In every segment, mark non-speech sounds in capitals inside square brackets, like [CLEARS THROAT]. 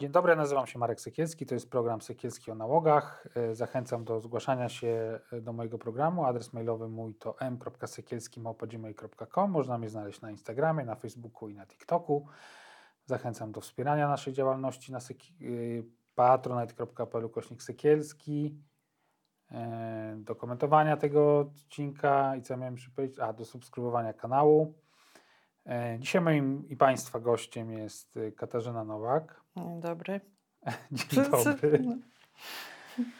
Dzień dobry, nazywam się Marek Sekielski, to jest program Sekielski o nałogach. E, Zachęcam do zgłaszania się e, do mojego programu. Adres mailowy mój to m.sekielski.gmail.com. Można mnie znaleźć na Instagramie, na Facebooku i na TikToku. Zachęcam do wspierania naszej działalności na y, patronite.pl kośnik sekielski, e, do komentowania tego odcinka i co miałem jeszcze powiedzieć, a do subskrybowania kanału. E, Dzisiaj moim i Państwa gościem jest y, Katarzyna Nowak. Dzień dobry. [LAUGHS] Dzień dobry.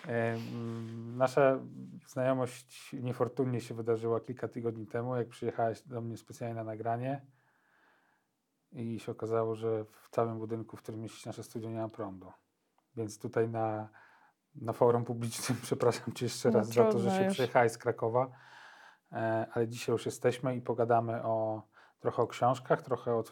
E, mm, Nasza znajomość niefortunnie się wydarzyła kilka tygodni temu, jak przyjechałaś do mnie specjalnie na nagranie i się okazało, że w całym budynku, w którym mieści nasze studio, nie ma prądu. Więc tutaj na, na forum publicznym [LAUGHS] przepraszam Cię jeszcze No raz za to, że się już. przyjechałeś z Krakowa, e, ale dzisiaj już jesteśmy i pogadamy o, trochę o książkach, trochę o,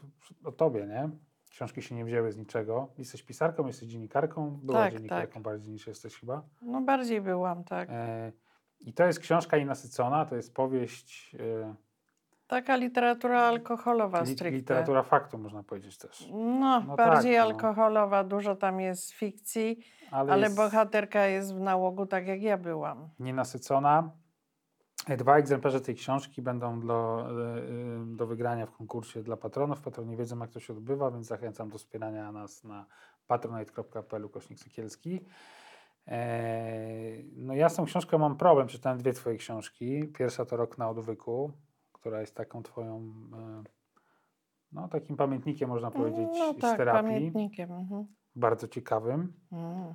o Tobie, nie? Książki się nie wzięły z niczego. Jesteś pisarką, jesteś dziennikarką, była Tak, dziennikarką tak. bardziej niż jesteś chyba. No bardziej byłam, tak. E, I to jest książka nienasycona, to jest powieść, e, Taka literatura alkoholowa stricte. literatura faktu można powiedzieć też. No, No bardziej tak, no. alkoholowa, dużo tam jest fikcji, Ale, ale jest bohaterka jest w nałogu tak jak ja byłam. nienasycona. Dwa egzemplarze tej książki będą do, e, e, do wygrania w konkursie dla patronów. Patroni wiedzą, jak to się odbywa, więc zachęcam do wspierania nas na patronite.pl kośnik Sekielski. E, No ja z tą książką mam problem. Czytałem dwie twoje książki. Pierwsza to Rok na odwyku, która jest taką twoją, e, no takim pamiętnikiem można powiedzieć No z tak, terapii. pamiętnikiem. Mhm. Bardzo ciekawym. Mm.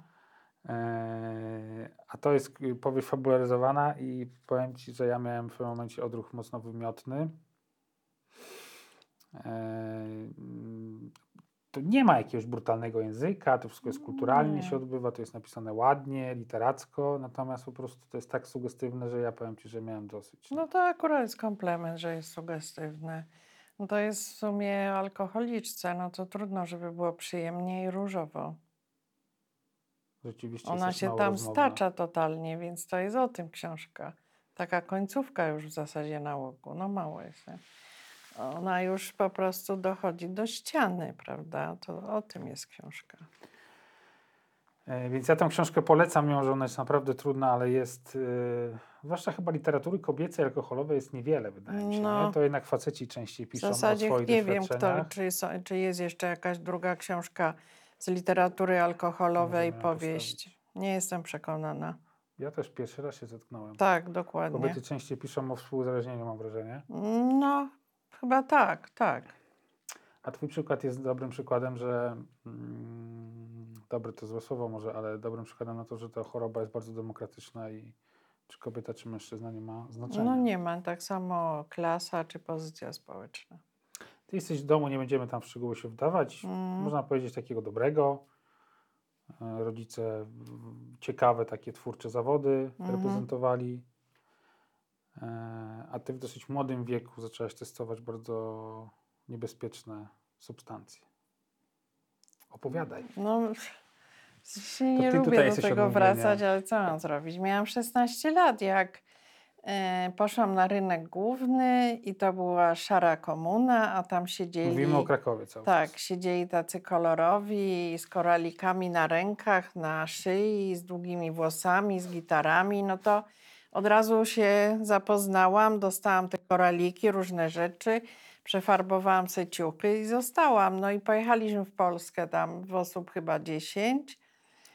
Eee, A to jest powieść fabularyzowana i powiem Ci, że ja miałem w pewnym momencie odruch mocno wymiotny. Eee, mm, To nie ma jakiegoś brutalnego języka, to wszystko jest kulturalnie Nie. się odbywa, to jest napisane ładnie, literacko, natomiast po prostu to jest tak sugestywne, że ja powiem Ci, że miałem dosyć. No to akurat jest komplement, że jest sugestywny. No to jest w sumie alkoholiczce, no to trudno, żeby było przyjemnie i różowo. Rzeczywiście Ona się tam rozmowna. stacza totalnie, więc to jest o tym książka. Taka końcówka już w zasadzie nałogu. No mało jest. Nie? Ona już po prostu dochodzi do ściany, prawda? To o tym jest książka. E, Więc ja tę książkę polecam, mimo że ona jest naprawdę trudna, ale jest, yy, zwłaszcza chyba literatury kobiecej, alkoholowej jest niewiele, wydaje mi się. No. Nie? To jednak faceci częściej W piszą zasadzie o swoich nie wiem, kto, czy, są, czy jest jeszcze jakaś druga książka z literatury alkoholowej, Możemy powieść. postawić. Nie jestem przekonana. Ja też pierwszy raz się zetknąłem. Tak, dokładnie. Kobiety częściej piszą o współuzależnieniu, mam wrażenie. No, chyba tak, tak. A twój przykład jest dobrym przykładem, że mm, dobre to złe słowo może, ale dobrym przykładem na to, że ta choroba jest bardzo demokratyczna i czy kobieta, czy mężczyzna nie ma znaczenia. No nie ma, tak samo klasa czy pozycja społeczna. Ty jesteś w domu, nie będziemy tam w szczegóły się wdawać. Mm. Można powiedzieć takiego dobrego. E, Rodzice w- ciekawe takie twórcze zawody Mhm. reprezentowali. E, A ty w dosyć młodym wieku zaczęłaś testować bardzo niebezpieczne substancje. Opowiadaj. No, się nie lubię do tego wracać, ale co mam zrobić? Miałam 16 lat, jak poszłam na rynek główny i to była szara komuna, a tam siedzieli... Mówimy o Krakowie cały Tak, czas. siedzieli tacy kolorowi z koralikami na rękach, na szyi, z długimi włosami, z gitarami. No to od razu się zapoznałam, dostałam te koraliki, różne rzeczy, przefarbowałam se ciuchy i zostałam. No i pojechaliśmy w Polskę tam w osób chyba 10.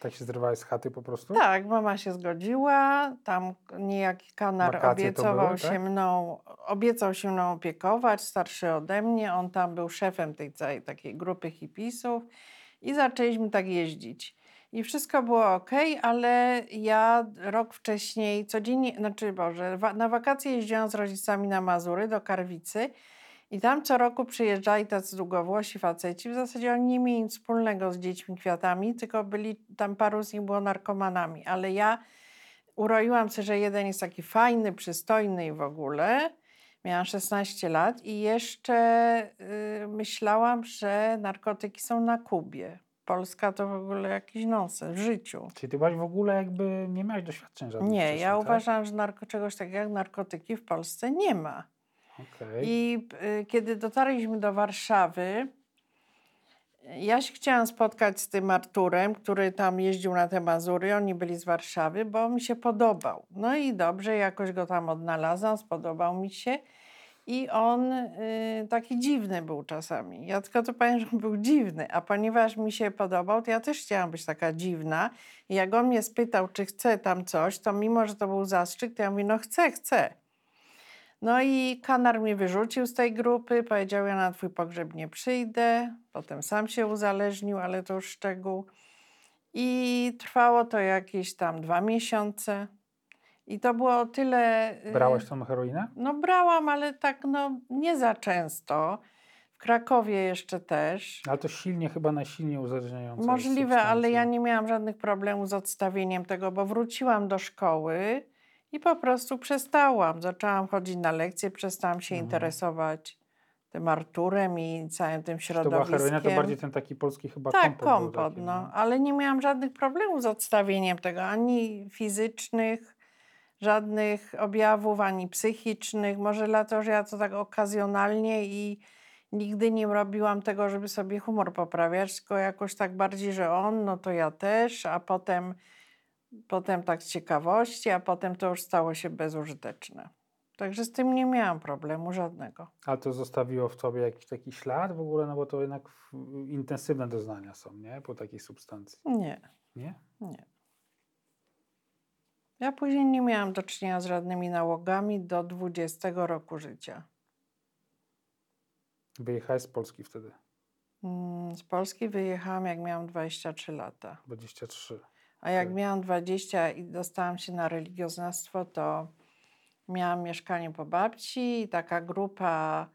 Tak się zrywałeś z chaty po prostu? Tak, mama się zgodziła, tam niejaki kanar Wakacje obiecował były, się tak? mną, obiecał się mną opiekować, starszy ode mnie, on tam był szefem tej całej takiej grupy hipisów i zaczęliśmy tak jeździć. I wszystko było ok, ale ja rok wcześniej codziennie, znaczy Boże, na wakacje jeździłam z rodzicami na Mazury do Karwicy I tam co roku przyjeżdżali tacy długowłosi faceci. W zasadzie oni nie mieli nic wspólnego z dziećmi kwiatami, tylko byli, tam paru z nich było narkomanami. Ale ja uroiłam sobie, że jeden jest taki fajny, przystojny i w ogóle. Miałam 16 lat i jeszcze y, myślałam, że narkotyki są na Kubie. Polska to w ogóle jakiś nonsens w życiu. Czyli ty byłaś w ogóle jakby, nie miałaś doświadczeń żadnych Nie, ja tak? uważam, że narko, czegoś takiego jak narkotyki w Polsce nie ma. Okej. I y, kiedy dotarliśmy do Warszawy, ja się chciałam spotkać z tym Arturem, który tam jeździł na te Mazury, oni byli z Warszawy, bo mi się podobał. No i dobrze, jakoś go tam odnalazłam, spodobał mi się. I on y, taki dziwny był czasami. Ja tylko to powiem, że był dziwny, a ponieważ mi się podobał, to ja też chciałam być taka dziwna. I jak on mnie spytał, czy chcę tam coś, to mimo, że to był zastrzyk, to ja mówię, no chcę, chcę. No i kanar mnie wyrzucił z tej grupy, powiedział, ja na twój pogrzeb nie przyjdę. Potem sam się uzależnił, ale to już szczegół. I trwało to jakieś tam dwa miesiące. I to było o tyle... y, Brałaś tą heroinę? No brałam, ale tak no nie za często. W Krakowie jeszcze też. Ale to silnie, chyba najsilniej uzależniające Możliwe, ale ja nie miałam żadnych problemów z odstawieniem tego, bo wróciłam do szkoły i po prostu przestałam. Zaczęłam chodzić na lekcje, przestałam się Mhm. interesować tym Arturem i całym tym Czy to była środowiskiem. heroina, to bardziej ten taki polski chyba tak, kompot. kompot, taki, no. Ale nie miałam żadnych problemów z odstawieniem tego, ani fizycznych, żadnych objawów, ani psychicznych. Może dlatego, że ja to tak okazjonalnie i nigdy nie robiłam tego, żeby sobie humor poprawiać, tylko jakoś tak bardziej, że on, no to ja też, a potem, potem tak z ciekawości, a potem to już stało się bezużyteczne. Także z tym nie miałam problemu żadnego. Ale to zostawiło w tobie jakiś taki ślad w ogóle, no bo to jednak intensywne doznania są, nie? Po takiej substancji, Nie. nie? Nie. Ja później nie miałam do czynienia z żadnymi nałogami do 20 roku życia. Wyjechałeś z Polski wtedy, Mm, Z Polski wyjechałam, jak miałam 23 lata. 23. A jak Okej. miałam 20 i dostałam się na religioznawstwo, to miałam mieszkanie po babci i taka grupa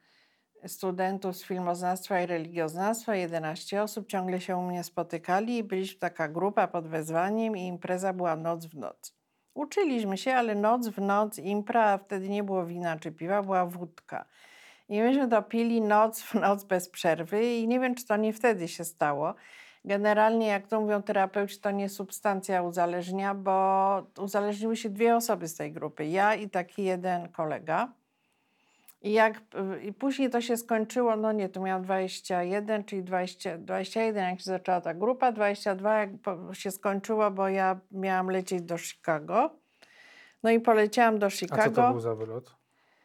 studentów z filmoznawstwa i religioznawstwa, 11 osób, ciągle się u mnie spotykali i byliśmy taka grupa pod wezwaniem i impreza była noc w noc. Uczyliśmy się, ale noc w noc, impra, a wtedy nie było wina czy piwa, była wódka. I myśmy to pili noc w noc bez przerwy i nie wiem, czy to nie wtedy się stało. Generalnie, jak to mówią terapeuci, to nie substancja uzależnia, bo uzależniły się dwie osoby z tej grupy. Ja i taki jeden kolega. I jak i później to się skończyło, no nie, tu miałam 21, czyli 20, 21, jak się zaczęła ta grupa, 22 jak się skończyło, bo ja miałam lecieć do Chicago. No i poleciałam do A co Chicago. to był za wylot?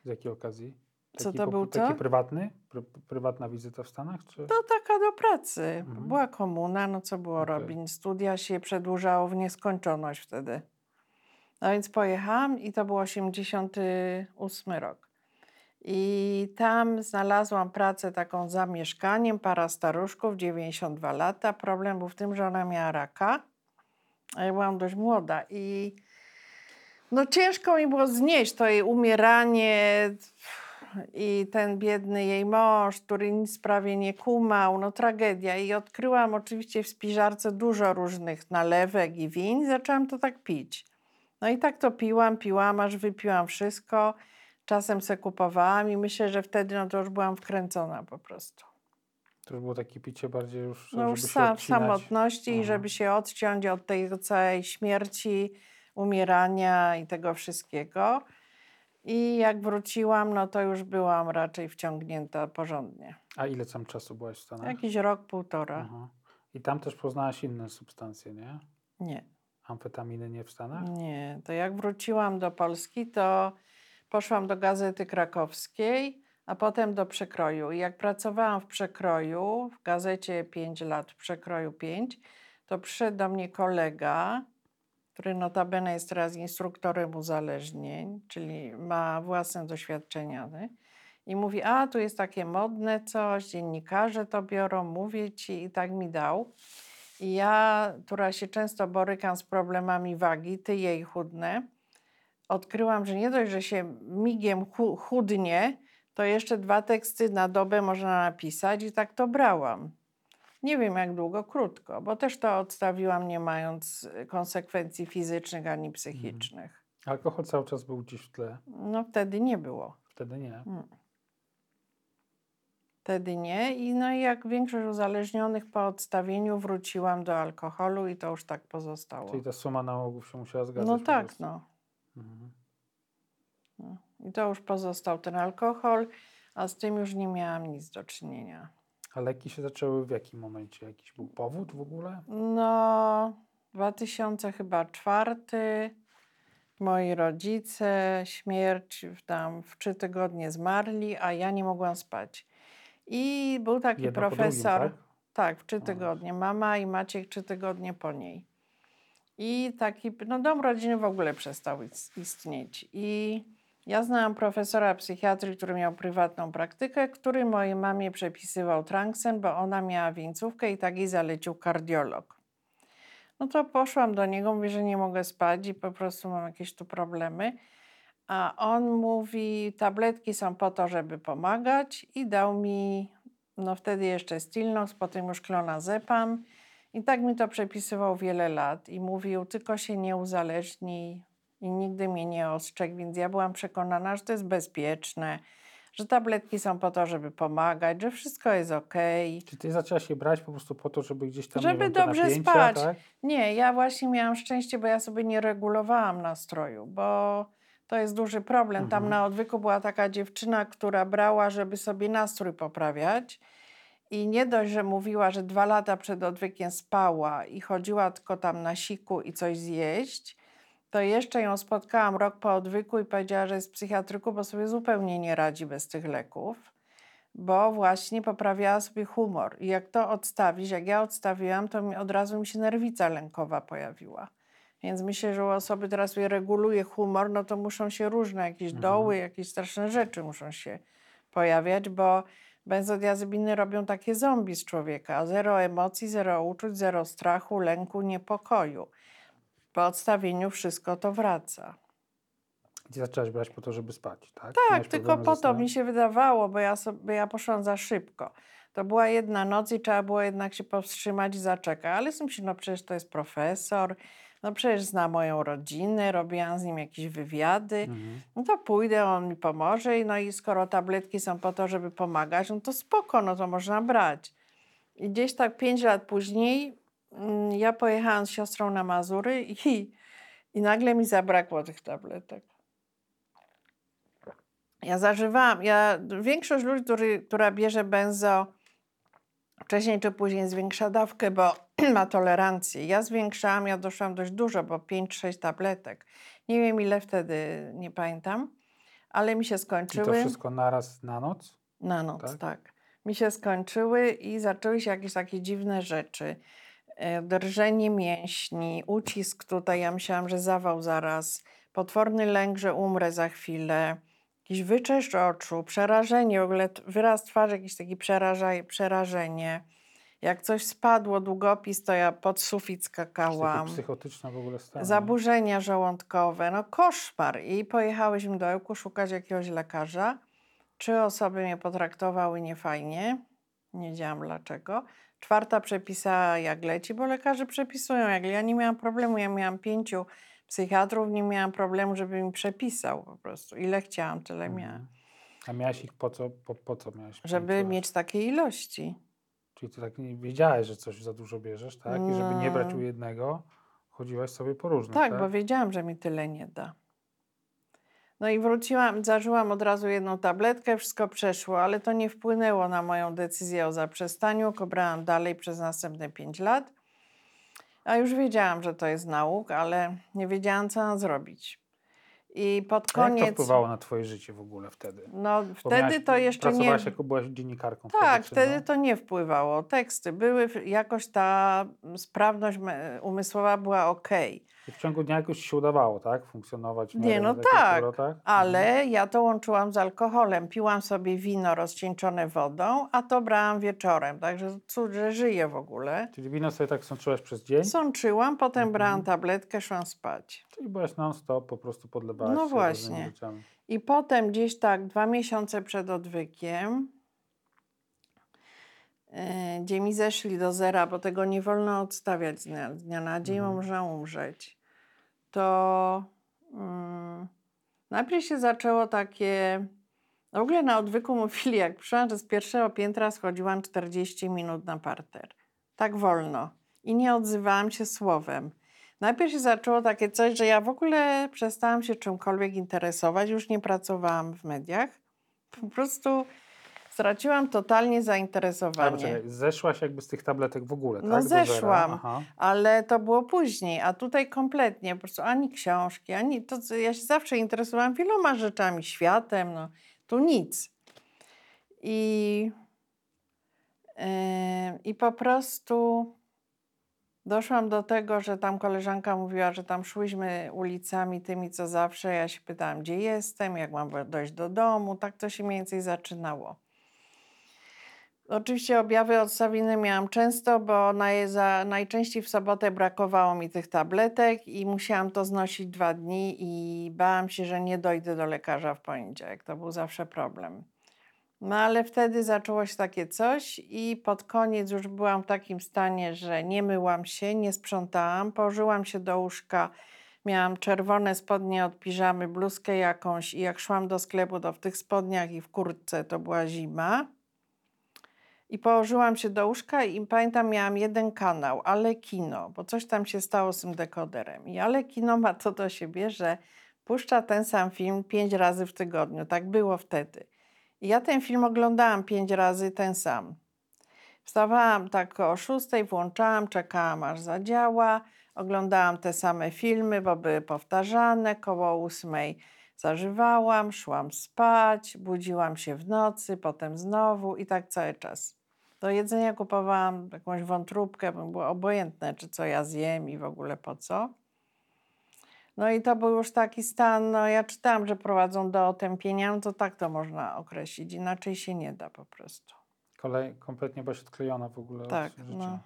Z jakiej okazji? Co to był Taki co? prywatny? Pry, prywatna wizyta w Stanach? Czy? To taka do pracy. Mhm. Była komuna, no co było Okej. robić? Studia się przedłużało w nieskończoność wtedy. No więc pojechałam i to był 88 rok. I tam znalazłam pracę taką za mieszkaniem, para staruszków, 92 lata. Problem był w tym, że ona miała raka, a ja byłam dość młoda i no ciężko mi było znieść to jej umieranie i ten biedny jej mąż, który nic prawie nie kumał, no tragedia. I odkryłam oczywiście w spiżarce dużo różnych nalewek i win zaczęłam to tak pić. No i tak to piłam, piłam, aż wypiłam wszystko. Czasem se kupowałam i myślę, że wtedy no to już byłam wkręcona po prostu. To już było takie picie bardziej już, No już sa- w samotności i Aha. żeby się odciąć od tej całej śmierci, umierania i tego wszystkiego. I jak wróciłam, no to już byłam raczej wciągnięta porządnie. A ile tam czasu byłaś w Stanach? Jakiś rok, półtora. Aha. I tam też poznałaś inne substancje, nie? Nie, Amfetaminy nie w Stanach? nie. To jak wróciłam do Polski, to poszłam do Gazety Krakowskiej, a potem do Przekroju. I jak pracowałam w Przekroju, w gazecie 5 lat, w Przekroju 5, to przyszedł do mnie kolega, który notabene jest teraz instruktorem uzależnień, czyli ma własne doświadczenia. Nie? I mówi, a tu jest takie modne coś, dziennikarze to biorą, mówię ci i tak mi dał. I ja, która się często borykam z problemami wagi, ty jej chudne, odkryłam, że nie dość, że się migiem chu- chudnie, to jeszcze dwa teksty na dobę można napisać i tak to brałam. Nie wiem jak długo, krótko, bo też to odstawiłam nie mając y, konsekwencji fizycznych ani psychicznych. Alkohol cały czas był gdzieś w tle. No wtedy nie było. Wtedy nie. Wtedy nie. I no i jak większość uzależnionych po odstawieniu wróciłam do alkoholu i to już tak pozostało. Czyli ta suma nałogów się musiała zgadzać. No tak, no. Mhm. I to już pozostał ten alkohol, a z tym już nie miałam nic do czynienia. A leki się zaczęły w jakim momencie? Jakiś był powód w ogóle? No, 2000 chyba czwarty. Moi rodzice, śmierć w tam w trzy tygodnie zmarli, a ja nie mogłam spać. I był taki Jedno po drugim, profesor. tak? Tak, w trzy tygodnie. Mama i Maciek trzy tygodnie po niej. I taki, no dom rodziny w ogóle przestał is- istnieć. I ja znałam profesora psychiatrii, który miał prywatną praktykę, który mojej mamie przepisywał tranksen, bo ona miała wieńcówkę i tak jej zalecił kardiolog. No to poszłam do niego, mówię, że nie mogę spać i po prostu mam jakieś tu problemy. A on mówi, tabletki są po to, żeby pomagać i dał mi, no wtedy jeszcze Stilnox, potem już klonazepam i tak mi to przepisywał wiele lat i mówił, tylko się nie uzależnij i nigdy mnie nie ostrzegł, więc ja byłam przekonana, że to jest bezpieczne, że tabletki są po to, żeby pomagać, że wszystko jest okej. Czy ty zaczęłaś je brać po prostu po to, żeby gdzieś tam Żeby wiem, dobrze napięcia, spać. Tak? Nie, ja właśnie miałam szczęście, bo ja sobie nie regulowałam nastroju, bo to jest duży problem. Tam Mhm. na odwyku była taka dziewczyna, która brała, żeby sobie nastrój poprawiać. I nie dość, że mówiła, że dwa lata przed odwykiem spała i chodziła tylko tam na siku i coś zjeść, to jeszcze ją spotkałam rok po odwyku i powiedziała, że jest w psychiatryku, bo sobie zupełnie nie radzi bez tych leków, bo właśnie poprawiała sobie humor. I jak to odstawić, jak ja odstawiłam, to mi, od razu mi się nerwica lękowa pojawiła. Więc myślę, że u osoby, która sobie reguluje humor, no to muszą się różne jakieś Mhm. doły, jakieś straszne rzeczy muszą się pojawiać, bo benzodiazepiny robią takie zombie z człowieka. Zero emocji, zero uczuć, zero strachu, lęku, niepokoju. Po odstawieniu wszystko to wraca. Ty zaczęłaś brać po to, żeby spać, tak? Tak, Miałaś tylko po to mi się wydawało, bo ja, sobie, ja poszłam za szybko. To była jedna noc i trzeba było jednak się powstrzymać i zaczekać. Ale sobie myślę, no przecież to jest profesor, no przecież zna moją rodzinę, robiłam z nim jakieś wywiady. Mhm. No to pójdę, on mi pomoże. i No i skoro tabletki są po to, żeby pomagać, no to spoko, no to można brać. I gdzieś tak pięć lat później ja pojechałam z siostrą na Mazury i, i nagle mi zabrakło tych tabletek. Ja zażywałam, ja, większość ludzi, który, która bierze benzo, wcześniej czy później zwiększa dawkę, bo [CLEARS THROAT] ma tolerancję. Ja zwiększałam, ja doszłam dość dużo, bo 5-6 tabletek. Nie wiem ile wtedy, nie pamiętam, ale mi się I to skończyły. wszystko naraz na noc? Na noc, tak? tak? Mi się skończyły i zaczęły się jakieś takie dziwne rzeczy. E, Drżenie mięśni, ucisk tutaj, ja myślałam, że zawał zaraz, potworny lęk, że umrę za chwilę, jakiś wyczeszcz oczu, przerażenie, w ogóle wyraz twarzy, jakieś takie przeraża- przerażenie. Jak coś spadło, długopis, to ja pod sufit skakałam. psychotyczne w ogóle? Zaburzenia żołądkowe, no koszmar. I pojechałyśmy do Ełku szukać jakiegoś lekarza. Trzy osoby mnie potraktowały niefajnie. Nie wiedziałam dlaczego. Czwarta przepisała jak leci, bo lekarze przepisują jak Ja nie miałam problemu. Ja miałam pięciu psychiatrów, nie miałam problemu, żeby mi przepisał po prostu. Ile chciałam, tyle miałam. Mhm. A miałaś ich po co? Po, po co miałaś? Żeby pięciu? mieć takiej ilości. Czyli ty tak nie wiedziałeś, że coś za dużo bierzesz, tak? I żeby nie brać u jednego, chodziłaś sobie po różnych, Tak, tak? bo wiedziałam, że mi tyle nie da. No i wróciłam, zażyłam od razu jedną tabletkę, wszystko przeszło, ale to nie wpłynęło na moją decyzję o zaprzestaniu. Kobrałam dalej przez następne 5 lat. A już wiedziałam, że to jest nauk, ale nie wiedziałam, co mam zrobić. I pod A jak to koniec. wpływało na twoje życie w ogóle wtedy? No, Bo wtedy miałaś- to jeszcze nie. Pracowałaś jako byłaś dziennikarką Tak, wtedy, no? to nie wpływało. Teksty były, jakoś ta sprawność umysłowa była ok. I w ciągu dnia jakoś się udawało, tak? Funkcjonować Nie, no tak, obrotach? Ale ja to łączyłam z alkoholem. Piłam sobie wino rozcieńczone wodą, a to brałam wieczorem. Także cud, że żyję w ogóle. Czyli wino sobie tak sączyłaś przez dzień? Sączyłam, potem Mhm. brałam tabletkę, szłam spać. Czyli byłaś non-stop, po prostu podlewałaś No właśnie. I potem gdzieś tak dwa miesiące przed odwykiem, e, gdzie mi zeszli do zera, bo tego nie wolno odstawiać z dnia, z dnia na dzień, bo Mhm. można umrzeć, to mm, najpierw się zaczęło takie... W ogóle na odwyku mówili, jak przyszłam, że z pierwszego piętra schodziłam 40 minut na parter. Tak wolno. I nie odzywałam się słowem. Najpierw się zaczęło takie coś, że ja w ogóle przestałam się czymkolwiek interesować, już nie pracowałam w mediach. Po prostu straciłam totalnie Ale zainteresowanie. poczekaj, zeszłaś jakby z tych tabletek w ogóle, No tak? Zera? zeszłam. Ale to było później, a tutaj kompletnie, po prostu ani książki, ani to, ja się zawsze interesowałam wieloma rzeczami, światem, no tu nic. I, yy, i po prostu doszłam do tego, że tam koleżanka mówiła, że tam szłyśmy ulicami tymi, co zawsze. Ja się pytałam, gdzie jestem, jak mam dojść do domu. Tak to się mniej więcej zaczynało. Oczywiście objawy odstawiny miałam często, bo najczęściej w sobotę brakowało mi tych tabletek i musiałam to znosić dwa dni i bałam się, że nie dojdę do lekarza w poniedziałek. To był zawsze problem. No ale wtedy zaczęło się takie coś i pod koniec już byłam w takim stanie, że nie myłam się, nie sprzątałam, położyłam się do łóżka, miałam czerwone spodnie od piżamy, bluzkę jakąś i jak szłam do sklepu, to w tych spodniach i w kurtce to była zima. I położyłam się do łóżka i pamiętam, miałam jeden kanał, ale kino, bo coś tam się stało z tym dekoderem. I ale kino ma to do siebie, że puszcza ten sam film pięć razy w tygodniu. Tak było wtedy. I ja ten film oglądałam pięć razy ten sam. Wstawałam tak o szóstej, włączałam, czekałam aż zadziała, oglądałam te same filmy, bo były powtarzane, koło ósmej zażywałam, szłam spać, budziłam się w nocy, potem znowu i tak cały czas. Do jedzenia kupowałam jakąś wątróbkę, bo było obojętne, czy co ja zjem i w ogóle po co. No i to był już taki stan, no ja czytałam, że prowadzą do otępienia, no to tak to można określić, inaczej się nie da po prostu. Kolej, kompletnie byłaś odklejona w ogóle Tak, od życia. no.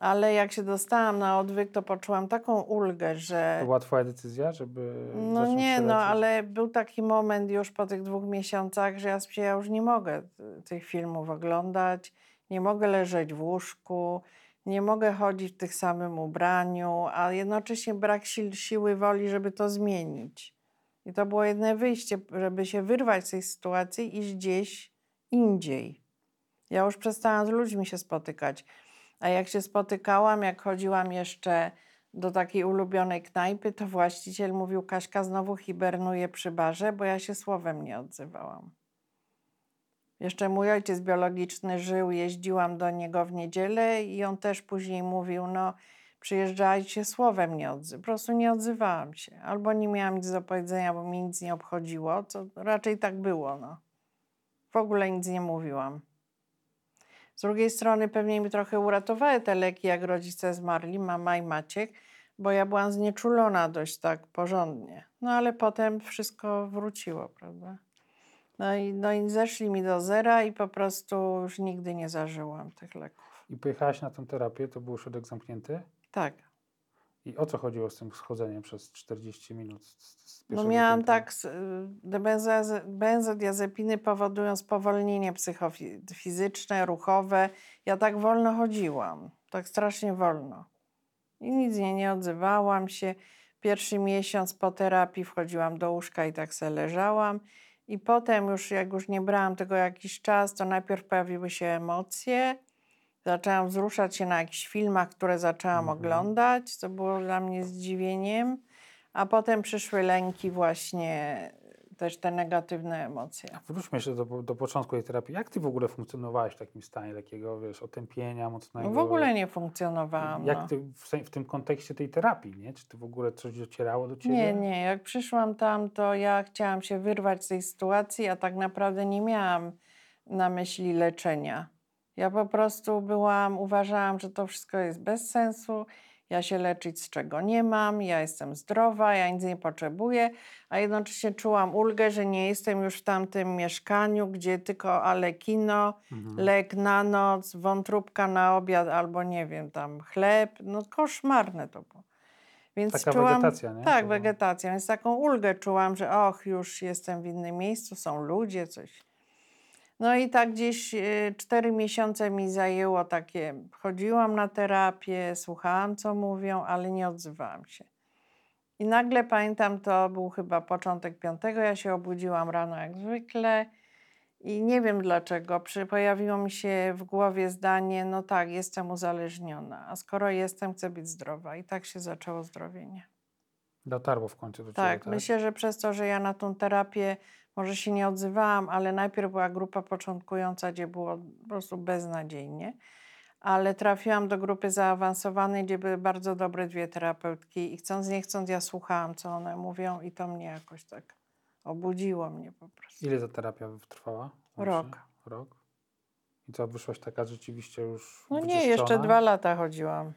Ale jak się dostałam na odwyk, to poczułam taką ulgę, że... To była twoja decyzja, żeby No nie, no ale był taki moment już po tych dwóch miesiącach, że ja, ja już nie mogę tych filmów oglądać, nie mogę leżeć w łóżku, nie mogę chodzić w tych samym ubraniu, a jednocześnie brak sił, siły woli, żeby to zmienić. I to było jedno wyjście, żeby się wyrwać z tej sytuacji i iść gdzieś indziej. Ja już przestałam z ludźmi się spotykać. A jak się spotykałam, jak chodziłam jeszcze do takiej ulubionej knajpy, to właściciel mówił, Kaśka znowu hibernuje przy barze, bo ja się słowem nie odzywałam. Jeszcze mój ojciec biologiczny żył, jeździłam do niego w niedzielę i on też później mówił, no przyjeżdżajcie, słowem nie odzywałam. Po prostu nie odzywałam się. Albo nie miałam nic do powiedzenia, bo mi nic nie obchodziło, co raczej tak było, no. W ogóle nic nie mówiłam. Z drugiej strony pewnie mi trochę uratowały te leki, jak rodzice zmarli, mama i Maciek, bo ja byłam znieczulona dość tak porządnie. No ale potem wszystko wróciło, prawda? No i, no i zeszli mi do zera i po prostu już nigdy nie zażyłam tych leków. I pojechałaś na tę terapię, to był ośrodek zamknięty? Tak. I o co chodziło z tym schodzeniem przez 40 minut? Z, z No miałam piętra? tak, y, benzodiazepiny powodują spowolnienie psychofizyczne, ruchowe. Ja tak wolno chodziłam, tak strasznie wolno. I nic nie, nie odzywałam się. Pierwszy miesiąc po terapii wchodziłam do łóżka i tak se leżałam. I potem już, jak już nie brałam tego jakiś czas, to najpierw pojawiły się emocje. Zaczęłam wzruszać się na jakichś filmach, które zaczęłam Mhm. oglądać, co było dla mnie zdziwieniem. A potem przyszły lęki, właśnie też te negatywne emocje. Wróćmy jeszcze do, do początku tej terapii. Jak ty w ogóle funkcjonowałeś w takim stanie takiego, wiesz, otępienia mocnego? No w ogóle nie funkcjonowałam. Jak no. ty w, w tym kontekście tej terapii, nie? Czy ty w ogóle coś docierało do ciebie? Nie, nie. Jak przyszłam tam, to ja chciałam się wyrwać z tej sytuacji, a tak naprawdę nie miałam na myśli leczenia. Ja po prostu byłam, uważałam, że to wszystko jest bez sensu ja się leczyć z czego nie mam, ja jestem zdrowa, ja nic nie potrzebuję, a jednocześnie czułam ulgę, że nie jestem już w tamtym mieszkaniu, gdzie tylko alekino, Mhm. lek na noc, wątróbka na obiad albo nie wiem, tam chleb. No koszmarne to było. Więc Taka czułam, wegetacja, nie? Tak, To- wegetacja. Więc taką ulgę czułam, że och, już jestem w innym miejscu, są ludzie, coś. No i tak gdzieś y, cztery miesiące mi zajęło takie, chodziłam na terapię, słuchałam co mówią, ale nie odzywałam się. I nagle pamiętam, to był chyba początek piątego, ja się obudziłam rano jak zwykle i nie wiem dlaczego, pojawiło mi się w głowie zdanie, no tak, jestem uzależniona, a skoro jestem, chcę być zdrowa. I tak się zaczęło zdrowienie. Dotarło w końcu do Tak, ciebie, tak? myślę, że przez to, że ja na tą terapię może się nie odzywałam, ale najpierw była grupa początkująca, gdzie było po prostu beznadziejnie, ale trafiłam do grupy zaawansowanej, gdzie były bardzo dobre dwie terapeutki i chcąc nie chcąc ja słuchałam, co one mówią i to mnie jakoś tak obudziło mnie po prostu. Ile ta terapia trwała? Rok. Rok. I co, wyszłaś taka rzeczywiście już No nie, jeszcze dwa lata chodziłam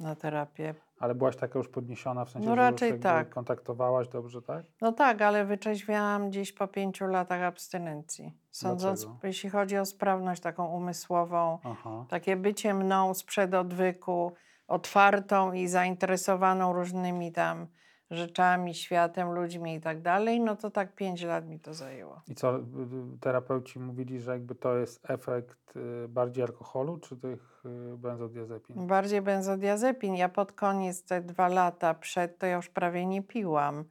na terapię. Ale byłaś taka już podniesiona, w sensie, No że raczej już jakby tak. kontaktowałaś dobrze, tak? No tak, ale wyczeźwiałam gdzieś po pięciu latach abstynencji. Sądząc, Dlaczego? jeśli chodzi o sprawność taką umysłową, Aha. takie bycie mną sprzed odwyku, otwartą i zainteresowaną różnymi tam rzeczami, światem, ludźmi i tak dalej, no to tak pięć lat mi to zajęło. I co, y, y, terapeuci mówili, że jakby to jest efekt y, bardziej alkoholu, czy tych benzodiazepin? Bardziej benzodiazepin. Ja pod koniec, te dwa lata przed, to ja już prawie nie piłam,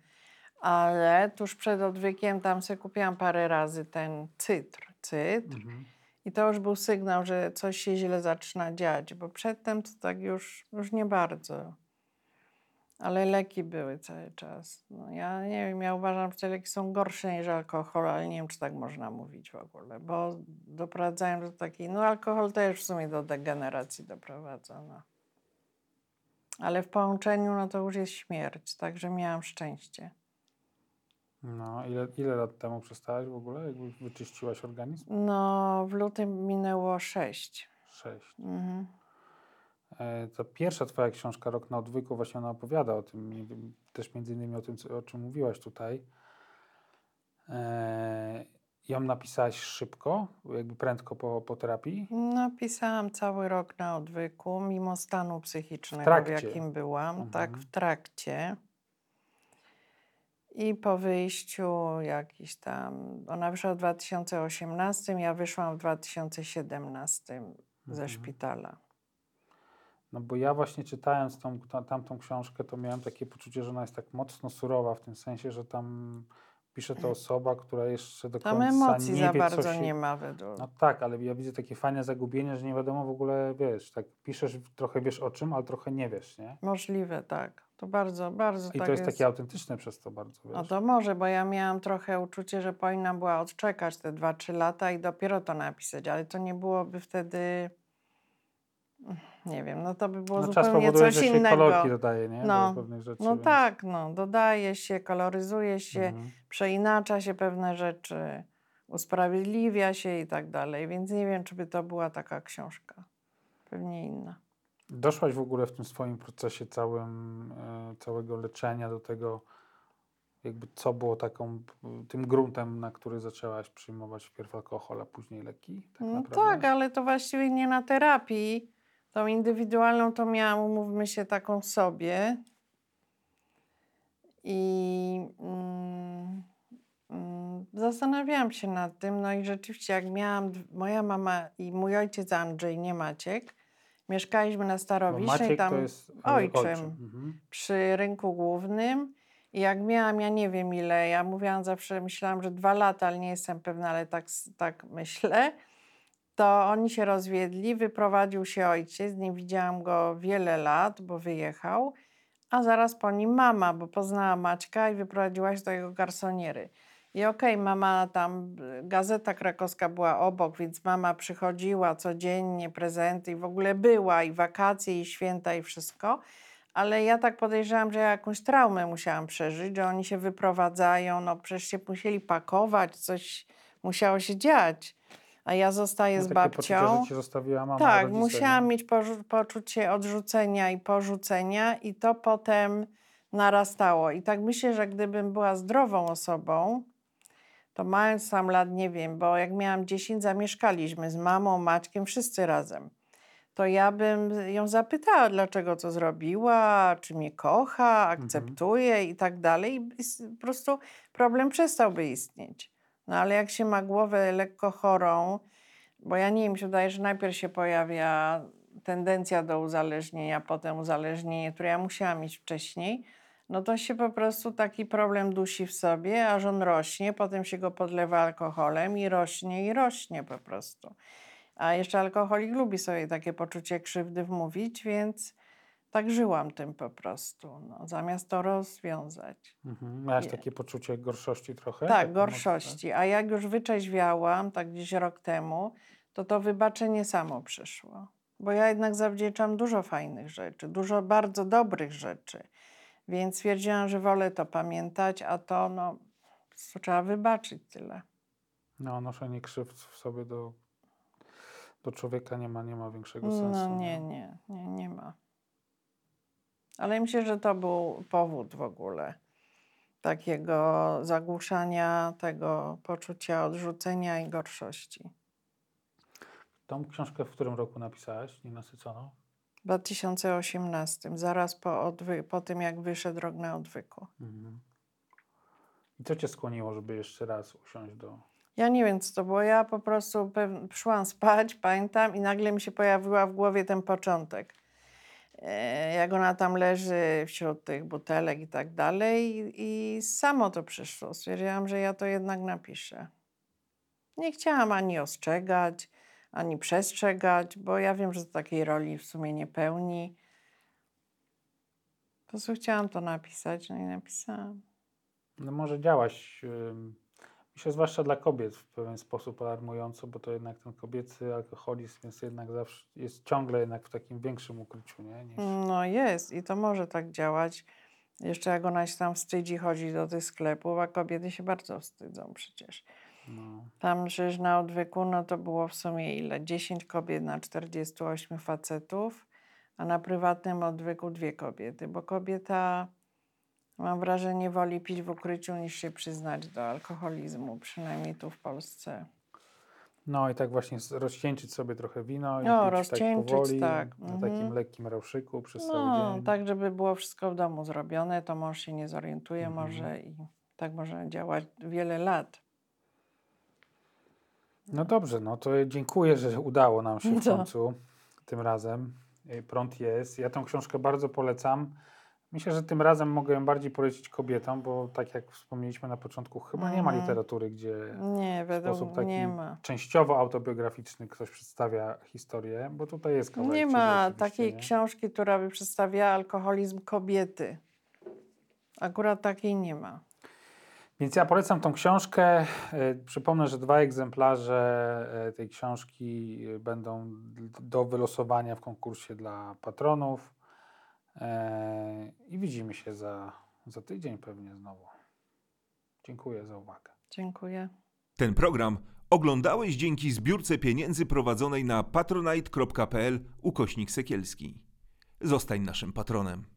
ale tuż przed odwykiem tam sobie kupiłam parę razy ten cytr. Cytr. Mhm. I to już był sygnał, że coś się źle zaczyna dziać, bo przedtem to tak już, już nie bardzo. Ale leki były cały czas. No ja nie wiem, ja uważam, że te leki są gorsze niż alkohol, ale nie wiem, czy tak można mówić w ogóle, bo doprowadzają do takiej, no alkohol też w sumie do degeneracji doprowadza, no. Ale w połączeniu, no to już jest śmierć, także miałam szczęście. No, ile, ile lat temu przestałaś w ogóle? Jakby wyczyściłaś organizm? No, w lutym minęło sześć. Sześć. Mhm. E, To pierwsza twoja książka, Rok na odwyku, właśnie ona opowiada o tym, też między innymi o tym, o czym mówiłaś tutaj. E, ją napisałaś szybko, jakby prędko po, po terapii? Napisałam cały rok na odwyku, mimo stanu psychicznego, w, trakcie. jakim byłam. Tak, Mhm. w trakcie. I po wyjściu jakiś tam, ona wyszła w 2018, ja wyszłam w 2017 ze Mhm. szpitala. No bo ja właśnie czytając tą, ta, tamtą książkę, to miałem takie poczucie, że ona jest tak mocno surowa, w tym sensie, że tam pisze to osoba, która jeszcze do Tam końca emocji nie za wie, bardzo się... nie ma według. No tak, ale ja widzę takie fajne zagubienie, że nie wiadomo w ogóle, wiesz, tak piszesz, trochę wiesz o czym, ale trochę nie wiesz, nie? Możliwe, tak. To bardzo, bardzo I tak to jest takie autentyczne przez to bardzo, wiesz. No to może, bo ja miałam trochę uczucie, że powinna była odczekać te 2-3 lata i dopiero to napisać, ale to nie byłoby wtedy. Nie wiem, no to by było no, czas zupełnie powoduje, coś że się innego. kolorki dodaje, nie? No, Do pewnych rzeczy. No więc- tak, no, dodaje się, koloryzuje się, Mhm. przeinacza się pewne rzeczy, usprawiedliwia się i tak dalej, więc nie wiem, czy by to była taka książka. Pewnie inna. Doszłaś w ogóle w tym swoim procesie całym, e, całego leczenia do tego, jakby co było taką, tym gruntem, na który zaczęłaś przyjmować wpierw alkohol, a później leki? Tak No naprawdę? tak, ale to właściwie nie na terapii. Tą indywidualną to miałam, umówmy się, taką sobie. I mm, mm, zastanawiałam się nad tym. No i rzeczywiście, jak miałam, moja mama i mój ojciec Andrzej, nie Maciek, mieszkaliśmy na Bo Starowisznej, Maciek tam to jest ojczym. Mhm. przy rynku głównym. I jak miałam, ja nie wiem ile, ja mówiłam zawsze, myślałam, że dwa lata, ale nie jestem pewna, ale tak, tak myślę, to oni się rozwiedli, wyprowadził się ojciec, nie widziałam go wiele lat, bo wyjechał, a zaraz po nim mama, bo poznała Maćka i wyprowadziła się do jego garsoniery. I okej, mama tam, gazeta krakowska była obok, więc mama przychodziła codziennie, prezenty i w ogóle była i wakacje, i święta, i wszystko. Ale ja tak podejrzewam, że ja jakąś traumę musiałam przeżyć, że oni się wyprowadzają, no przecież się musieli pakować, coś musiało się dziać. A ja zostaję No, z babcią. poczucie, że ci zostawiła mama Tak, rodzice, musiałam nie? mieć poczucie odrzucenia i porzucenia, i to potem narastało. I tak myślę, że gdybym była zdrową osobą, to mając tam lat, nie wiem, bo jak miałam 10, zamieszkaliśmy z mamą, Maćkiem, wszyscy razem. To ja bym ją zapytała, dlaczego to zrobiła, czy mnie kocha, akceptuje i tak dalej. I po prostu problem przestałby istnieć. No ale jak się ma głowę lekko chorą, bo ja nie wiem, mi się wydaje, że najpierw się pojawia tendencja do uzależnienia, potem uzależnienie, które ja musiałam mieć wcześniej, no to się po prostu taki problem dusi w sobie, aż on rośnie, potem się go podlewa alkoholem i rośnie i rośnie po prostu. A jeszcze alkoholik lubi sobie takie poczucie krzywdy wmówić, więc tak żyłam tym po prostu, no, zamiast to rozwiązać. Mhm. Miałaś Nie. takie poczucie gorszości trochę? Tak, Takie gorszości. A jak już wyczeźwiałam, tak gdzieś rok temu, to to wybaczenie samo przyszło. Bo ja jednak zawdzięczam dużo fajnych rzeczy, dużo bardzo dobrych rzeczy. Więc stwierdziłam, że wolę to pamiętać, a to no, trzeba wybaczyć tyle. No, noszenie krzywd w sobie do, do człowieka nie ma, nie ma większego sensu. No nie, nie, nie. Ale myślę, że to był powód w ogóle takiego zagłuszania tego poczucia odrzucenia i gorszości. Tą książkę w którym roku napisałaś, Nienasyconą? W 2018, zaraz po, odwy- po tym, jak wyszedł rok na odwyku. Mhm. I co cię skłoniło, żeby jeszcze raz usiąść do... Ja nie wiem, co to było. Ja po prostu pew- szłam spać, pamiętam, i nagle mi się pojawiła w głowie ten początek. E, Jak ona tam leży wśród tych butelek i tak dalej, i, i samo to przyszło. Stwierdziłam, że ja to jednak napiszę. Nie chciałam ani ostrzegać, ani przestrzegać, bo ja wiem, że takiej roli w sumie nie pełni. Po prostu chciałam to napisać, no i napisałam. No może działaś, myślę, zwłaszcza dla kobiet w pewien sposób alarmująco, bo to jednak ten kobiecy alkoholizm jest jednak zawsze, jest ciągle jednak w takim większym ukryciu, nie? Niż... No jest i to może tak działać. Jeszcze jak ona się tam wstydzi chodzić do tych sklepów, a kobiety się bardzo wstydzą przecież. No. Tam przecież na odwyku, no to było w sumie ile? 10 kobiet na 48 facetów, a na prywatnym odwyku dwie kobiety, bo kobieta, mam wrażenie, woli pić w ukryciu niż się przyznać do alkoholizmu, przynajmniej tu w Polsce. no i tak właśnie rozcieńczyć sobie trochę wino i No, pić tak powoli, tak, na mhm. takim lekkim rauszyku przez cały No, dzień. tak, żeby było wszystko w domu zrobione, to mąż się nie zorientuje Mhm. może i tak może działać wiele lat. No dobrze, no to dziękuję, że udało nam się w Co? końcu tym razem. Y, Prąd jest. Ja tą książkę bardzo polecam. Myślę, że tym razem mogę ją bardziej polecić kobietom, bo tak jak wspomnieliśmy na początku, chyba nie ma Mhm. literatury, gdzie Nie, w według sposób taki nie ma. częściowo autobiograficzny ktoś przedstawia historię, bo tutaj jest kawałek Nie ma takiej nie? książki, która by przedstawiała alkoholizm kobiety. Akurat takiej nie ma. Więc ja polecam tą książkę. E, Przypomnę, że dwa egzemplarze e, tej książki e, będą do wylosowania w konkursie dla patronów. E, I widzimy się za, za tydzień pewnie znowu. Dziękuję za uwagę. Dziękuję. Ten program oglądałeś dzięki zbiórce pieniędzy prowadzonej na patronite.pl ukośnik sekielski. Zostań naszym patronem.